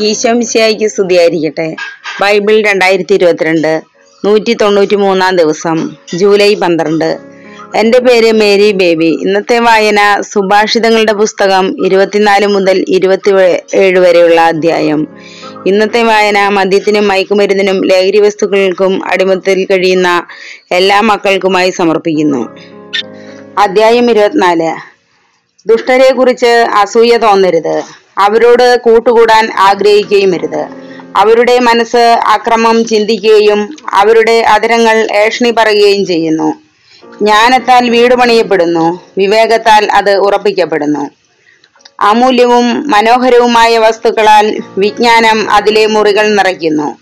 ഈശോമിശിയായിക്ക് സ്തുതിയായിരിക്കട്ടെ. ബൈബിൾ രണ്ടായിരത്തി ഇരുപത്തിരണ്ട് നൂറ്റി തൊണ്ണൂറ്റി മൂന്നാം ദിവസം ജൂലൈ പന്ത്രണ്ട്. എന്റെ പേര് മേരി ബേബി. ഇന്നത്തെ വായന സുഭാഷിതങ്ങളുടെ പുസ്തകം ഇരുപത്തിനാല് മുതൽ ഇരുപത്തി ഏഴ് വരെയുള്ള അധ്യായം. ഇന്നത്തെ വായന മദ്യത്തിനും മയക്കുമരുന്നിനും ലഹരി വസ്തുക്കൾക്കും അടിമത്തിൽ കഴിയുന്ന എല്ലാ മക്കൾക്കുമായി സമർപ്പിക്കുന്നു. അധ്യായം ഇരുപത്തിനാല്. ദുഷ്ടരെ കുറിച്ച് അസൂയ തോന്നരുത്. അവരോട് കൂട്ടുകൂടാൻ ആഗ്രഹിക്കുകയും അരുത്. അവരുടെ മനസ്സ് അക്രമം ചിന്തിക്കുകയും അവരുടെ അതിരങ്ങൾ ഏഷണി പറയുകയും ചെയ്യുന്നു. ജ്ഞാനത്താൽ വീട് പണിയപ്പെടുന്നു. വിവേകത്താൽ അത് ഉറപ്പിക്കപ്പെടുന്നു. അമൂല്യവും മനോഹരവുമായ വസ്തുക്കളാൽ വിജ്ഞാനം അതിലെ മുറികൾ നിറയ്ക്കുന്നു.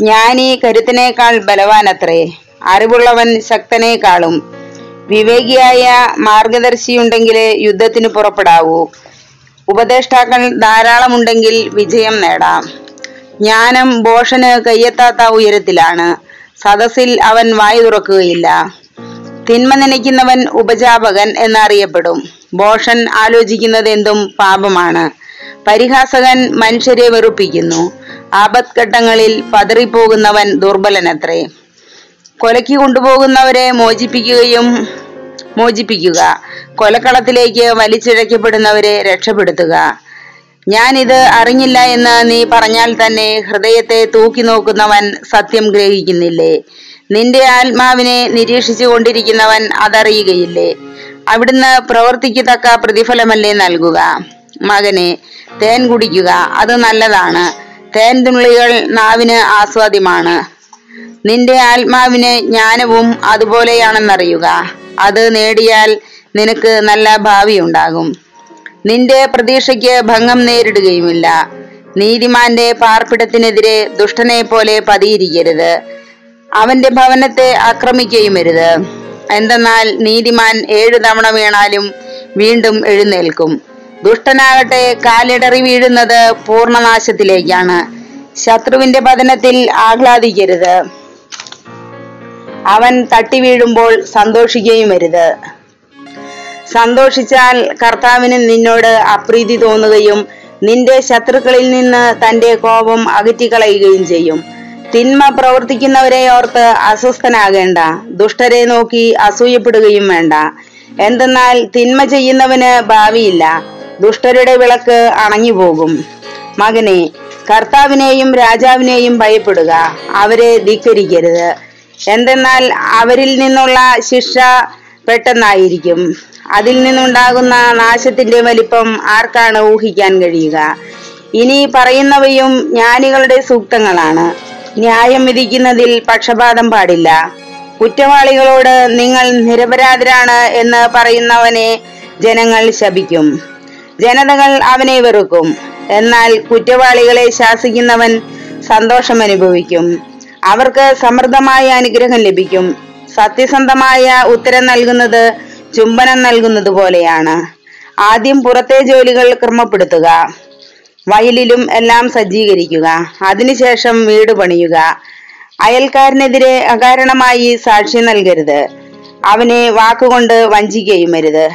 ജ്ഞാനി കരുത്തിനേക്കാൾ ബലവാനത്രേ. അറിവുള്ളവൻ ശക്തനേക്കാളും വിവേകിയായ മാർഗദർശിയുണ്ടെങ്കിലേ യുദ്ധത്തിന് പുറപ്പെടാവൂ. ഉപദേഷ്ടാക്കൾ ധാരാളമുണ്ടെങ്കിൽ വിജയം നേടാം. ജ്ഞാനം ബോഷന് കയ്യെത്താത്ത ഉയരത്തിലാണ്. സദസ്സിൽ അവൻ വായു തുറക്കുകയില്ല. തിന്മ നനയ്ക്കുന്നവൻ ഉപജാപകൻ എന്നറിയപ്പെടും. ബോഷൻ ആലോചിക്കുന്നത് എന്തും പാപമാണ്. പരിഹാസകൻ മനുഷ്യരെ വെറുപ്പിക്കുന്നു. ആപത്ഘട്ടങ്ങളിൽ പതറിപ്പോകുന്നവൻ ദുർബലനത്രേ. കൊലയ്ക്ക് കൊണ്ടുപോകുന്നവരെ മോചിപ്പിക്കുകയും മോചിപ്പിക്കുക. കൊലക്കളത്തിലേക്ക് വലിച്ചിഴക്കപ്പെടുന്നവരെ രക്ഷപ്പെടുത്തുക. ഞാനിത് അറിഞ്ഞില്ല എന്ന് നീ പറഞ്ഞാൽ തന്നെ ഹൃദയത്തെ തൂക്കി നോക്കുന്നവൻ സത്യം ഗ്രഹിക്കുന്നില്ലേ? നിന്റെ ആത്മാവിനെ നിരീക്ഷിച്ചു കൊണ്ടിരിക്കുന്നവൻ അതറിയുകയില്ലേ? അവിടുന്ന് പ്രവർത്തിക്കത്തക്ക പ്രതിഫലമല്ലേ നൽകുക? മകനെ തേൻ കുടിക്കുക അത് നല്ലതാണ്. തേൻ തുള്ളികൾ നാവിന് ആസ്വാദ്യമാണ്. നിന്റെ ആത്മാവിന് ജ്ഞാനവും അതുപോലെയാണെന്നറിയുക. അത് നേടിയാൽ നിനക്ക് നല്ല ഭാവി ഉണ്ടാകും നിന്റെ പ്രതീക്ഷയ്ക്ക് ഭംഗം നേരിടുകയുമില്ല. നീതിമാന്റെ പാർപ്പിടത്തിനെതിരെ ദുഷ്ടനെ പോലെ പതിയിരിക്കരുത്. അവന്റെ ഭവനത്തെ ആക്രമിക്കുകയുമരുത് എന്തെന്നാൽ നീതിമാൻ ഏഴു തവണ വീണാലും വീണ്ടും എഴുന്നേൽക്കും. ദുഷ്ടനാകട്ടെ കാലിടറി വീഴുന്നത് പൂർണനാശത്തിലേക്കാണ്. ശത്രുവിന്റെ പതനത്തിൽ ആഹ്ലാദിക്കരുത്. അവൻ തട്ടി വീഴുമ്പോൾ സന്തോഷിക്കുകയും വരുത്. സന്തോഷിച്ചാൽ കർത്താവിന് നിന്നോട് അപ്രീതി തോന്നുകയും നിന്റെ ശത്രുക്കളിൽ നിന്ന് തന്റെ കോപം അകറ്റിക്കളയുകയും ചെയ്യും. തിന്മ പ്രവർത്തിക്കുന്നവരെ ഓർത്ത് അസ്വസ്ഥനാകേണ്ട. ദുഷ്ടരെ നോക്കി അസൂയപ്പെടുകയും വേണ്ട. എന്തെന്നാൽ തിന്മ ചെയ്യുന്നവന് ഭാവിയില്ല. ദുഷ്ടരുടെ വിളക്ക് അണങ്ങിപ്പോകും പോകും മകനെ കർത്താവിനെയും രാജാവിനെയും ഭയപ്പെടുക. അവരെ ധിക്കരിക്കരുത്. എന്തെന്നാൽ അവരിൽ നിന്നുള്ള ശിക്ഷ പെട്ടെന്നായിരിക്കും. അതിൽ നിന്നുണ്ടാകുന്ന നാശത്തിന്റെ വലിപ്പം ആർക്കാണ് ഊഹിക്കാൻ കഴിയുക? ഇനി പറയുന്നവയും ജ്ഞാനികളുടെ സൂക്തങ്ങളാണ്. ന്യായം വിധിക്കുന്നതിൽ പക്ഷപാതം പാടില്ല. കുറ്റവാളികളോട് നിങ്ങൾ നിരപരാധരാണ് എന്ന് പറയുന്നവനെ ജനങ്ങൾ ശപിക്കും. ജനതകൾ അവനെ വെറുക്കും. എന്നാൽ കുറ്റവാളികളെ ശാസിക്കുന്നവൻ സന്തോഷം അനുഭവിക്കും അവർക്ക് സമൃദ്ധമായ അനുഗ്രഹം ലഭിക്കും. സത്യസന്ധമായ ഉത്തരം നൽകുന്നത് ചുംബനം നൽകുന്നത് പോലെയാണ്. ആദ്യം പുറത്തെ ജോലികൾ ക്രമപ്പെടുത്തുക. വയലിലും എല്ലാം സജ്ജീകരിക്കുക. അതിനുശേഷം വീട് പണിയുക. അയൽക്കാരനെതിരെ അകാരണമായി സാക്ഷി നൽകരുത്. അവനെ വാക്കുകൊണ്ട് വഞ്ചിക്കുകയുമരുത്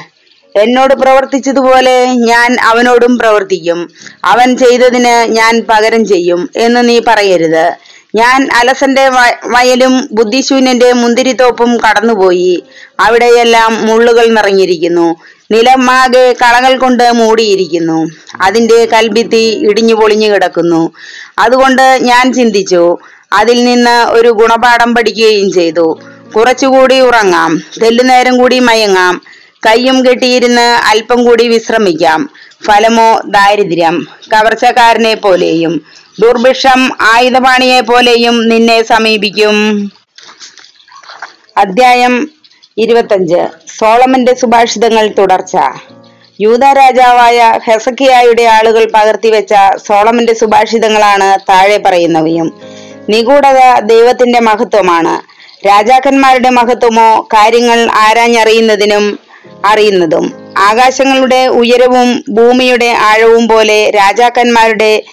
എന്നോട് പ്രവർത്തിച്ചതുപോലെ ഞാൻ അവനോടും പ്രവർത്തിക്കും. അവൻ ചെയ്തതിന് ഞാൻ പകരം ചെയ്യും എന്ന് നീ പറയരുത്. ഞാൻ അലസന്റെ വയലും ബുദ്ധിശൂന്യന്റെ മുന്തിരിത്തോപ്പും കടന്നുപോയി. അവിടെയെല്ലാം മുള്ളുകൾ നിറഞ്ഞിരിക്കുന്നു. നിലമാകെ കളകൾ കൊണ്ട് മൂടിയിരിക്കുന്നു. അതിന്റെ കൽഭിത്തി ഇടിഞ്ഞു പൊളിഞ്ഞു കിടക്കുന്നു. അതുകൊണ്ട് ഞാൻ ചിന്തിച്ചു അതിൽ നിന്ന് ഒരു ഗുണപാഠം പഠിക്കുകയും ചെയ്തു. കുറച്ചുകൂടി ഉറങ്ങാം. തെല്ലുനേരം കൂടി മയങ്ങാം. കയ്യും കെട്ടിയിരുന്ന് അല്പം കൂടി വിശ്രമിക്കാം. ഫലമോ ദാരിദ്ര്യം. കവർച്ചക്കാരനെ പോലെയും ദുർഭിക്ഷം ആയുധപാണിയെ പോലെയും നിന്നെ സമീപിക്കും. അധ്യായം ഇരുപത്തഞ്ച്. സോളമന്റെ സുഭാഷിതങ്ങൾ തുടർച്ച. യൂത രാജാവായ ഹെസക്കിയായുടെ ആളുകൾ പകർത്തിവെച്ച സോളമന്റെ സുഭാഷിതങ്ങളാണ് താഴെ പറയുന്നവയും. നിഗൂഢത ദൈവത്തിന്റെ മഹത്വമാണ്. രാജാക്കന്മാരുടെ മഹത്വമോ കാര്യങ്ങൾ ആരാഞ്ഞറിയുന്നതിനും അറിയുന്നതും. ആകാശങ്ങളുടെ ഉയരവും ഭൂമിയുടെ ആഴവും പോലെ രാജാക്കന്മാരുടെ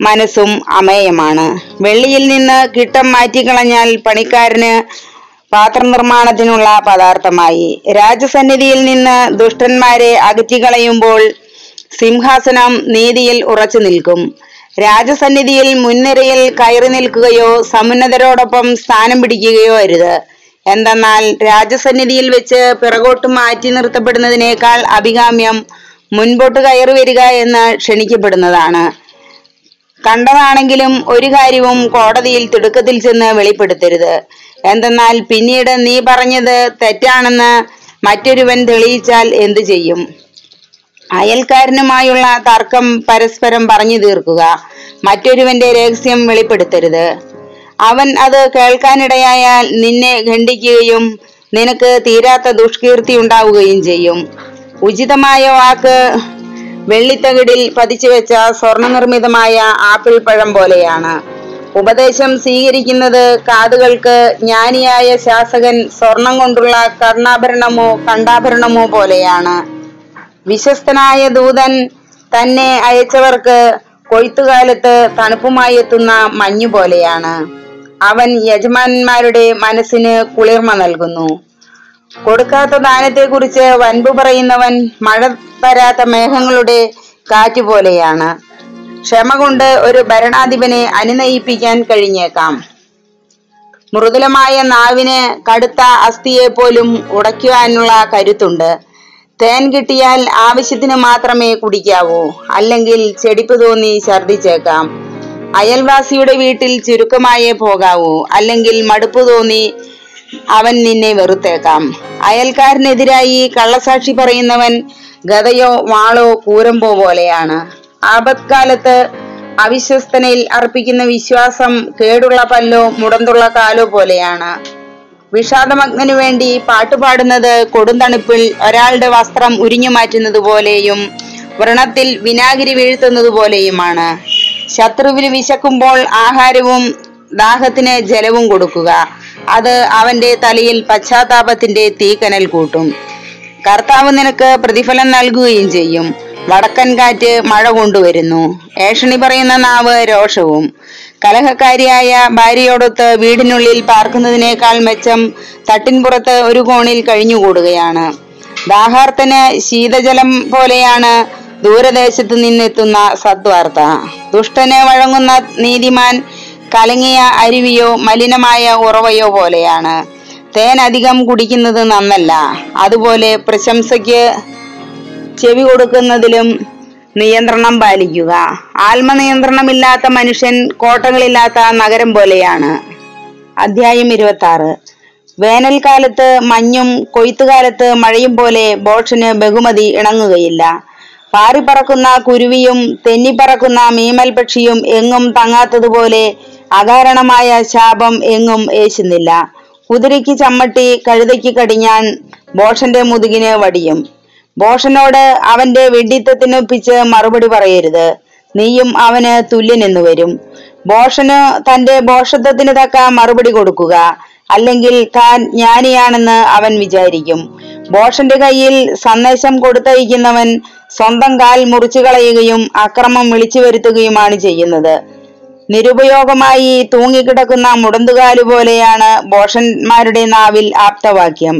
മനസ്സും അമേയമാണ്. വെള്ളിയിൽ നിന്ന് കിട്ടം മാറ്റിക്കളഞ്ഞാൽ പണിക്കാരന് പാത്രനിർമ്മാണത്തിനുള്ള പദാർത്ഥമായി. രാജസന്നിധിയിൽ നിന്ന് ദുഷ്ടന്മാരെ അകറ്റിക്കളയുമ്പോൾ സിംഹാസനം നീതിയിൽ ഉറച്ചു നിൽക്കും. രാജസന്നിധിയിൽ മുൻനിരയിൽ കയറി നിൽക്കുകയോ സമുന്നതരോടൊപ്പം സ്ഥാനം പിടിക്കുകയോ അരുത്. എന്തെന്നാൽ രാജസന്നിധിയിൽ വെച്ച് പിറകോട്ട് മാറ്റി നിർത്തപ്പെടുന്നതിനേക്കാൾ അഭികാമ്യം മുൻപോട്ട് കയറി വരിക എന്ന് ക്ഷണിക്കപ്പെടുന്നതാണ്. കണ്ടതാണെങ്കിലും ഒരു കാര്യവും കോടതിയിൽ തിടുക്കത്തിൽ ചെന്ന് വെളിപ്പെടുത്തരുത്. എന്തെന്നാൽ പിന്നീട് നീ പറഞ്ഞത് തെറ്റാണെന്ന് മറ്റൊരുവൻ തെളിയിച്ചാൽ എന്തു ചെയ്യും? അയൽക്കാരനുമായുള്ള തർക്കം പരസ്പരം പറഞ്ഞു തീർക്കുക. മറ്റൊരുവന്റെ രഹസ്യം വെളിപ്പെടുത്തരുത്. അവൻ അത് കേൾക്കാനിടയായാൽ നിന്നെ ഖണ്ഡിക്കുകയും നിനക്ക് തീരാത്ത ദുഷ്കീർത്തി ഉണ്ടാവുകയും ചെയ്യും. ഉചിതമായ വാക്ക് വെള്ളിത്തകിടിൽ പതിച്ചു വെച്ച സ്വർണനിർമ്മിതമായ ആപ്പിൾ പഴം പോലെയാണ്. ഉപദേശം സ്വീകരിക്കുന്നത് കാതുകൾക്ക് ജ്ഞാനിയായ ശാസകൻ സ്വർണം കൊണ്ടുള്ള കർണാഭരണമോ കണ്ടാഭരണമോ പോലെയാണ്. വിശ്വസ്തനായ ദൂതൻ തന്നെ അയച്ചവർക്ക് കൊയ്ത്തുകാലത്ത് തണുപ്പുമായി എത്തുന്ന മഞ്ഞു പോലെയാണ്. അവൻ യജമാനന്മാരുടെ മനസ്സിന് കുളിർമ നൽകുന്നു. കൊടുക്കാത്ത ദാനത്തെക്കുറിച്ച് വൻപു പറയുന്നവൻ മഴ തരാത്ത മേഘങ്ങളുടെ കാറ്റ് പോലെയാണ് ക്ഷമ കൊണ്ട് ഒരു ഭരണാധിപനെ അനുനയിപ്പിക്കാൻ കഴിഞ്ഞേക്കാം. മൃദുലമായ നാവിന് കടുത്ത അസ്ഥിയെ പോലും ഉടയ്ക്കുവാനുള്ള കരുത്തുണ്ട്. തേൻ കിട്ടിയാൽ ആവശ്യത്തിന് മാത്രമേ കുടിക്കാവൂ. അല്ലെങ്കിൽ ചെടിപ്പ് തോന്നി ഛർദിച്ചേക്കാം അയൽവാസിയുടെ വീട്ടിൽ ചുരുക്കമായേ പോകാവൂ. അല്ലെങ്കിൽ മടുപ്പ് തോന്നി അവൻ നിന്നെ വെറുത്തേക്കാം. അയൽക്കാരനെതിരായി കള്ളസാക്ഷി പറയുന്നവൻ ഗതയോ വാളോ കൂരമ്പോ പോലെയാണ്. ആപത്കാലത്ത് അവിശ്വസ്തനിൽ അർപ്പിക്കുന്ന വിശ്വാസം കേടുള്ള പല്ലോ മുടന്തുള്ള കാലോ പോലെയാണ്. വിഷാദമഗ്നു വേണ്ടി പാട്ടുപാടുന്നത് കൊടുന്തണുപ്പിൽ ഒരാളുടെ വസ്ത്രം ഉരിഞ്ഞു മാറ്റുന്നത് പോലെയും വ്രണത്തിൽ വിനാഗിരി വീഴ്ത്തുന്നത് പോലെയുമാണ്. ശത്രുവിന് വിശക്കുമ്പോൾ ആഹാരവും ദാഹത്തിന് ജലവും കൊടുക്കുക. അത് അവന്റെ തലയിൽ പശ്ചാത്താപത്തിന്റെ തീക്കനൽ കൂട്ടും. കർത്താവ് നിനക്ക് പ്രതിഫലം നൽകുകയും ചെയ്യും. വടക്കൻ കാറ്റ് മഴ കൊണ്ടുവരുന്നു. ഏഷണി പറയുന്ന നാവ് രോഷവും. കലഹക്കാരിയായ ഭാര്യയോടൊത്ത് വീടിനുള്ളിൽ പാർക്കുന്നതിനേക്കാൾ മെച്ചം തട്ടിൻപുറത്ത് ഒരു കോണിൽ കഴിഞ്ഞുകൂടുകയാണ്. ദാഹാർത്തന് ശീതജലം പോലെയാണ് ദൂരദേശത്ത് നിന്നെത്തുന്ന സദ്വാർത്ത. ദുഷ്ടനെ വഴങ്ങുന്ന നീതിമാൻ കലങ്ങിയ അരുവിയോ മലിനമായ ഉറവയോ പോലെയാണ്. തേൻ അധികം കുടിക്കുന്നത് നന്നല്ല. അതുപോലെ പ്രശംസയ്ക്ക് ചെവി കൊടുക്കുന്നതിലും നിയന്ത്രണം പാലിക്കുക. ആത്മനിയന്ത്രണമില്ലാത്ത മനുഷ്യൻ കോട്ടകളില്ലാത്ത നഗരം പോലെയാണ്. അധ്യായം ഇരുപത്തി ആറ് വേനൽക്കാലത്ത് മഞ്ഞും കൊയ്ത്തുകാലത്ത് മഴയും പോലെ ബോട്ടിന് ബഹുമതി ഇണങ്ങുകയില്ല. പാറിപ്പറക്കുന്ന കുരുവിയും തെന്നിപ്പറക്കുന്ന മീമൽ പക്ഷിയും എങ്ങും തങ്ങാത്തതുപോലെ അകാരണമായ ശാപം എങ്ങും ഏശുന്നില്ല. കുതിരയ്ക്ക് ചമ്മട്ടി കഴുതയ്ക്ക് കടിഞ്ഞാൻ ബോഷന്റെ മുതുകിന് വടിയും. ബോഷനോട് അവന്റെ വെഡിത്തത്തിനൊപ്പിച്ച് മറുപടി പറയരുത്. നീയും അവന് തുല്യനെന്നു വരും. ബോഷന് തന്റെ ബോഷത്വത്തിന് തക്ക മറുപടി കൊടുക്കുക. അല്ലെങ്കിൽ താൻ ജ്ഞാനിയാണെന്ന് അവൻ വിചാരിക്കും. ബോഷന്റെ കയ്യിൽ സന്ദേശം കൊടുത്തയക്കുന്നവൻ സ്വന്തം കാൽ മുറിച്ചു കളയുകയും അക്രമം വിളിച്ചു വരുത്തുകയുമാണ് ചെയ്യുന്നത്. നിരുപയോഗമായി തൂങ്ങിക്കിടക്കുന്ന മുടന്തുകാൽ പോലെയാണ് ബോഷന്മാരുടെ നാവിൽ ആപ്തവാക്യം.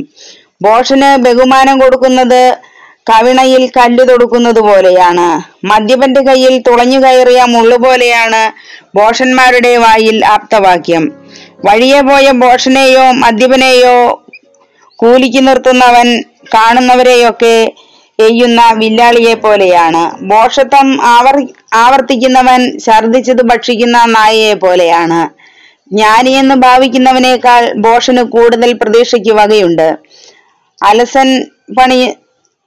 ബോഷന് ബഹുമാനം കൊടുക്കുന്നത് കവിണയിൽ കല്ലു തൊടുക്കുന്നത് പോലെയാണ്. മദ്യപന്റെ കയ്യിൽ തുളഞ്ഞു കയറിയ മുള്ളു പോലെയാണ് ബോഷന്മാരുടെ വായിൽ ആപ്തവാക്യം. വഴിയെ പോയ ബോഷനെയോ മദ്യപനെയോ കൂലിക്ക് നിർത്തുന്നവൻ കാണുന്നവരെയൊക്കെ എയ്യുന്ന വില്ലാളിയെ പോലെയാണ്. ബോഷത്വം ആവർ ആവർത്തിക്കുന്നവൻ ഛർദിച്ചത് ഭക്ഷിക്കുന്ന നായയെ പോലെയാണ്. ജ്ഞാനിയെന്ന് ഭാവിക്കുന്നവനേക്കാൾ ബോഷന് കൂടുതൽ പ്രതീക്ഷയ്ക്ക് വകയുണ്ട്. അലസൻ പണി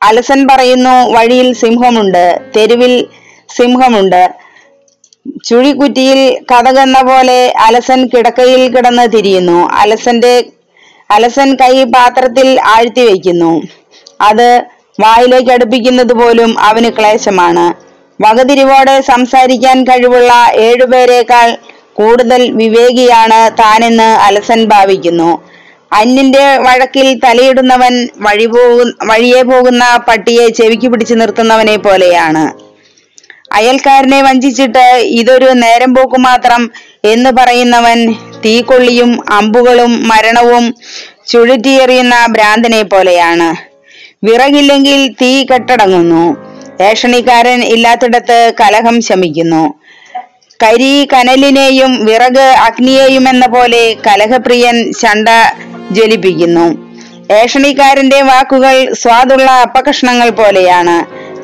അലസൻ പറയുന്നു വഴിയിൽ സിംഹമുണ്ട് തെരുവിൽ സിംഹമുണ്ട്. ചുഴിക്കുറ്റിയിൽ കഥകെന്ന പോലെ അലസൻ കിടക്കയിൽ കിടന്ന് തിരിയുന്നു. അലസന്റെ അലസൻ കൈ പാത്രത്തിൽ ആഴ്ത്തി വയ്ക്കുന്നു. അത് വായിലേക്ക് അടുപ്പിക്കുന്നത് പോലും അവന് ക്ലേശമാണ്. വകതിരിവോടെ സംസാരിക്കാൻ കഴിവുള്ള ഏഴുപേരേക്കാൾ കൂടുതൽ വിവേകിയാണ് താനെന്ന് അലസൻ ഭാവിക്കുന്നു. അന്യന്റെ വഴക്കിൽ തലയിടുന്നവൻ വഴി പോകു വഴിയെ പോകുന്ന പട്ടിയെ ചെവിക്ക് പിടിച്ചു നിർത്തുന്നവനെ പോലെയാണ്. അയൽക്കാരനെ വഞ്ചിച്ചിട്ട് ഇതൊരു നേരം പോക്ക് മാത്രം എന്ന് പറയുന്നവൻ തീക്കൊള്ളിയും അമ്പുകളും മരണവും ചുഴറ്റിയെറിയുന്ന ഭ്രാന്തനെ പോലെയാണ്. വിറകില്ലെങ്കിൽ തീ കെട്ടടങ്ങുന്നു. ഏഷണിക്കാരൻ ഇല്ലാത്തിടത്ത് കലഹം ശമിക്കുന്നു. കരി കനലിനെയും വിറക് അഗ്നിയെയും എന്ന പോലെ കലഹപ്രിയൻ ചണ്ട ജ്വലിപ്പിക്കുന്നു. ഏഷണിക്കാരന്റെ വാക്കുകൾ സ്വാദുള്ള അപ്പകഷ്ണങ്ങൾ പോലെയാണ്.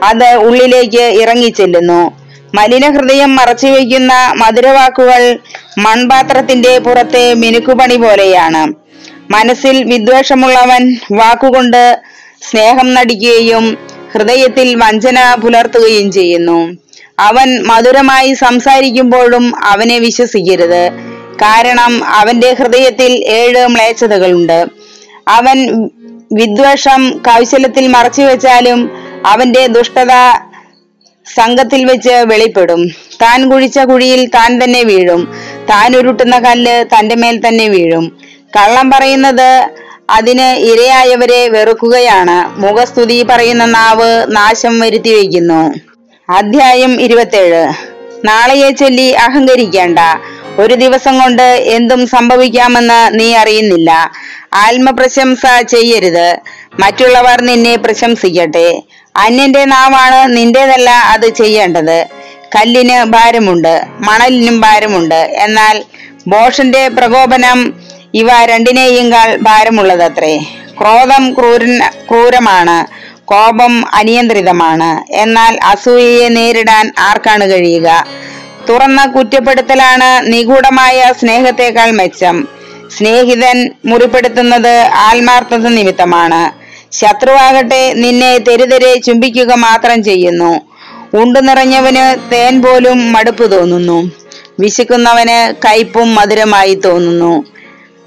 അത് ഉള്ളിലേക്ക് ഇറങ്ങിച്ചെല്ലുന്നു. മലിനഹൃദയം മറച്ചുവെക്കുന്ന മധുരവാക്കുകൾ മൺപാത്രത്തിന്റെ പുറത്തെ മിനുക്കുപണി പോലെയാണ്. മനസ്സിൽ വിദ്വേഷമുള്ളവൻ വാക്കുകൊണ്ട് സ്നേഹം നടിക്കുകയും ഹൃദയത്തിൽ വഞ്ചന പുലർത്തുകയും ചെയ്യുന്നു. അവൻ മധുരമായി സംസാരിക്കുമ്പോഴും അവനെ വിശ്വസിക്കരുത്. കാരണം അവന്റെ ഹൃദയത്തിൽ ഏഴ് മ്ലേച്ഛതകളുണ്ട്. അവൻ വിദ്വേഷം കൗശലത്തിൽ മറച്ചു വെച്ചാലും അവന്റെ ദുഷ്ടത സംഘത്തിൽ വെച്ച് വെളിപ്പെടും. താൻ കുഴിച്ച കുഴിയിൽ താൻ തന്നെ വീഴും. താൻ ഉരുട്ടുന്ന കല്ല് തന്റെ മേൽ തന്നെ വീഴും. കള്ളം പറയുന്നത് അതിന് ഇരയായവരെ വെറുക്കുകയാണ്. മുഖസ്തുതി പറയുന്ന നാവ് നാശം വരുത്തി വയ്ക്കുന്നു. അധ്യായം ഇരുപത്തേഴ്. നാളെയെ ചൊല്ലി അഹങ്കരിക്കേണ്ട. ഒരു ദിവസം കൊണ്ട് എന്തും സംഭവിക്കാമെന്ന് നീ അറിയുന്നില്ല. ആത്മപ്രശംസ ചെയ്യരുത്. മറ്റുള്ളവർ നിന്നെ പ്രശംസിക്കട്ടെ. അന്യന്റെ നാവാണ് നിന്റേതല്ല അത് ചെയ്യേണ്ടത്. കല്ലിന് ഭാരമുണ്ട്. മണലിനും ഭാരമുണ്ട്. എന്നാൽ ബോഷന്റെ പ്രകോപനം ഇവ രണ്ടിനെയുംകാൾ ഭാരമുള്ളതത്രേ. ക്രോധം ക്രൂരൻ ക്രൂരമാണ്. കോപം അനിയന്ത്രിതമാണ്. എന്നാൽ അസൂയയെ നേരിടാൻ ആർക്കാണ് കഴിയുക? തുറന്ന കുറ്റപ്പെടുത്തലാണ് നിഗൂഢമായ സ്നേഹത്തെക്കാൾ മെച്ചം. സ്നേഹിതൻ മുറിപ്പെടുത്തുന്നത് ആത്മാർത്ഥത നിമിത്തമാണ്. ശത്രുവാകട്ടെ നിന്നെ തെരുതെരെ ചുംബിക്കുക മാത്രം ചെയ്യുന്നു. ഉണ്ടു നിറഞ്ഞവന് തേൻ പോലും മടുപ്പ് തോന്നുന്നു. വിശക്കുന്നവന് കയ്പും മധുരമായി തോന്നുന്നു.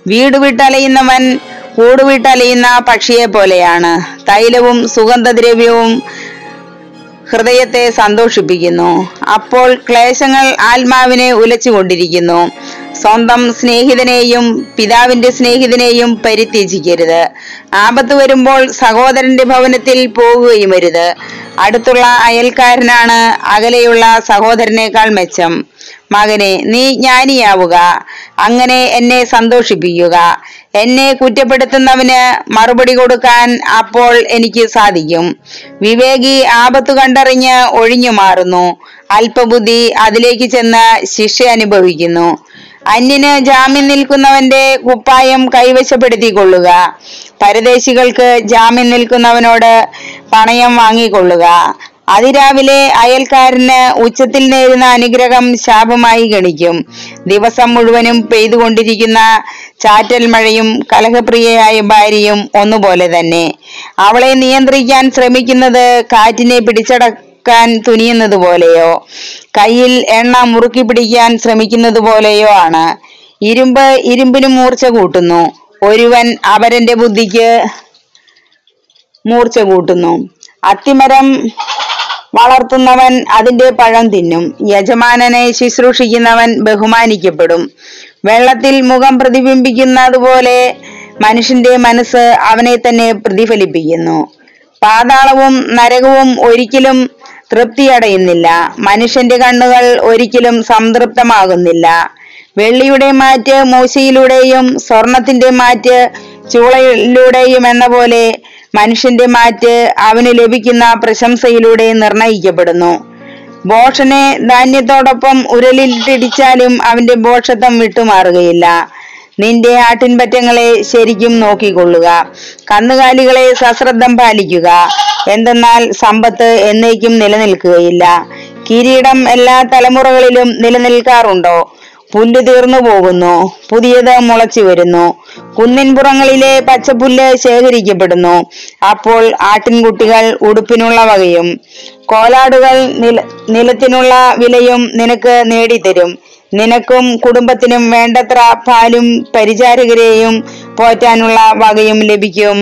വീട് വിട്ടലയുന്നവൻ കൂടുവിട്ടലയുന്ന പക്ഷിയെ പോലെയാണ്. തൈലവും സുഗന്ധദ്രവ്യവും ഹൃദയത്തെ സന്തോഷിപ്പിക്കുന്നു. അപ്പോൾ ക്ലേശങ്ങൾ ആത്മാവിനെ ഉലച്ചുകൊണ്ടിരിക്കുന്നു. സ്വന്തം സ്നേഹിതനെയും പിതാവിന്റെ സ്നേഹിതനെയും പരിത്യജിക്കരുത്. ആപത്ത് വരുമ്പോൾ സഹോദരന്റെ ഭവനത്തിൽ പോകുകയും വരുത് അടുത്തുള്ള അയൽക്കാരനാണ് അകലെയുള്ള സഹോദരനേക്കാൾ മെച്ചം. മകനെ നീ ജ്ഞാനിയാവുക. അങ്ങനെ എന്നെ സന്തോഷിപ്പിക്കുക. എന്നെ കുറ്റപ്പെടുത്തുന്നവന് മറുപടി കൊടുക്കാൻ അപ്പോൾ എനിക്ക് സാധിക്കും. വിവേകി ആപത്തു കണ്ടറിഞ്ഞ് ഒഴിഞ്ഞു മാറുന്നു അല്പബുദ്ധി അതിലേക്ക് ചെന്ന് ശിക്ഷ അനുഭവിക്കുന്നു അന്യന് ജാമ്യം നിൽക്കുന്നവന്റെ കുപ്പായം കൈവശപ്പെടുത്തിക്കൊള്ളുക. പരദേശികൾക്ക് ജാമ്യം നിൽക്കുന്നവനോട് പണയം വാങ്ങിക്കൊള്ളുക. അതിരാവിലെ അയൽക്കാരന് ഉച്ചത്തിൽ നേരുന്ന അനുഗ്രഹം ശാപമായി ഗണിക്കും. ദിവസം മുഴുവനും പെയ്തുകൊണ്ടിരിക്കുന്ന ചാറ്റൽ മഴയും കലഹപ്രിയയായ ഭാര്യയും ഒന്നുപോലെ തന്നെ. അവളെ നിയന്ത്രിക്കാൻ ശ്രമിക്കുന്നത് കാറ്റിനെ പിടിച്ചടക്കാൻ തുനിയുന്നത് പോലെയോ കയ്യിൽ എണ്ണ മുറുക്കി പിടിക്കാൻ ശ്രമിക്കുന്നത് പോലെയോ ആണ്. ഇരുമ്പ് ഇരുമ്പിന് മൂർച്ച കൂട്ടുന്നു. ഒരുവൻ അവരന്റെ ബുദ്ധിക്ക് മൂർച്ച കൂട്ടുന്നു. അത്തിമരം വളർത്തുന്നവൻ അതിന്റെ പഴം തിന്നും. യജമാനനെ ശുശ്രൂഷിക്കുന്നവൻ ബഹുമാനിക്കപ്പെടും. വെള്ളത്തിൽ മുഖം പ്രതിബിംബിക്കുന്നതുപോലെ മനുഷ്യന്റെ മനസ്സ് അവനെ തന്നെ പ്രതിഫലിപ്പിക്കുന്നു. പാതാളവും നരകവും ഒരിക്കലും തൃപ്തിയടയുന്നില്ല. മനുഷ്യന്റെ കണ്ണുകൾ ഒരിക്കലും സംതൃപ്തമാകുന്നില്ല. വെള്ളിയുടെ മാറ്റ് മൂശയിലൂടെയും സ്വർണത്തിന്റെ മാറ്റ് ചൂളയിലൂടെയും എന്ന പോലെ മനുഷ്യന്റെ മാറ്റ് അവന് ലഭിക്കുന്ന പ്രശംസയിലൂടെ നിർണയിക്കപ്പെടുന്നു. ബോഷനെ ധാന്യത്തോടൊപ്പം ഉരലിട്ടിടിച്ചാലും അവന്റെ ബോഷത്വം വിട്ടുമാറുകയില്ല. നിന്റെ ആട്ടിൻപറ്റങ്ങളെ ശരിക്കും നോക്കിക്കൊള്ളുക. കന്നുകാലികളെ സശ്രദ്ധം പാലിക്കുക. എന്തെന്നാൽ സമ്പത്ത് എന്നേക്കും നിലനിൽക്കുകയില്ല. കിരീടം എല്ലാ തലമുറകളിലും നിലനിൽക്കാറുണ്ടോ? പുല്ല് തീർന്നു പോകുന്നു. പുതിയത് മുളച്ചു വരുന്നു. കുന്നിൻപുറങ്ങളിലെ പച്ചപ്പുല്ല് ശേഖരിക്കപ്പെടുന്നു. അപ്പോൾ ആട്ടിൻകുട്ടികൾ ഉടുപ്പിനുള്ള വകയും കോലാടുകൾ നില നിലത്തിനുള്ള വിലയും നിനക്ക് നേടിത്തരും. നിനക്കും കുടുംബത്തിനും വേണ്ടത്ര പാലും പരിചാരകരെയും പോറ്റാനുള്ള വകയും ലഭിക്കും.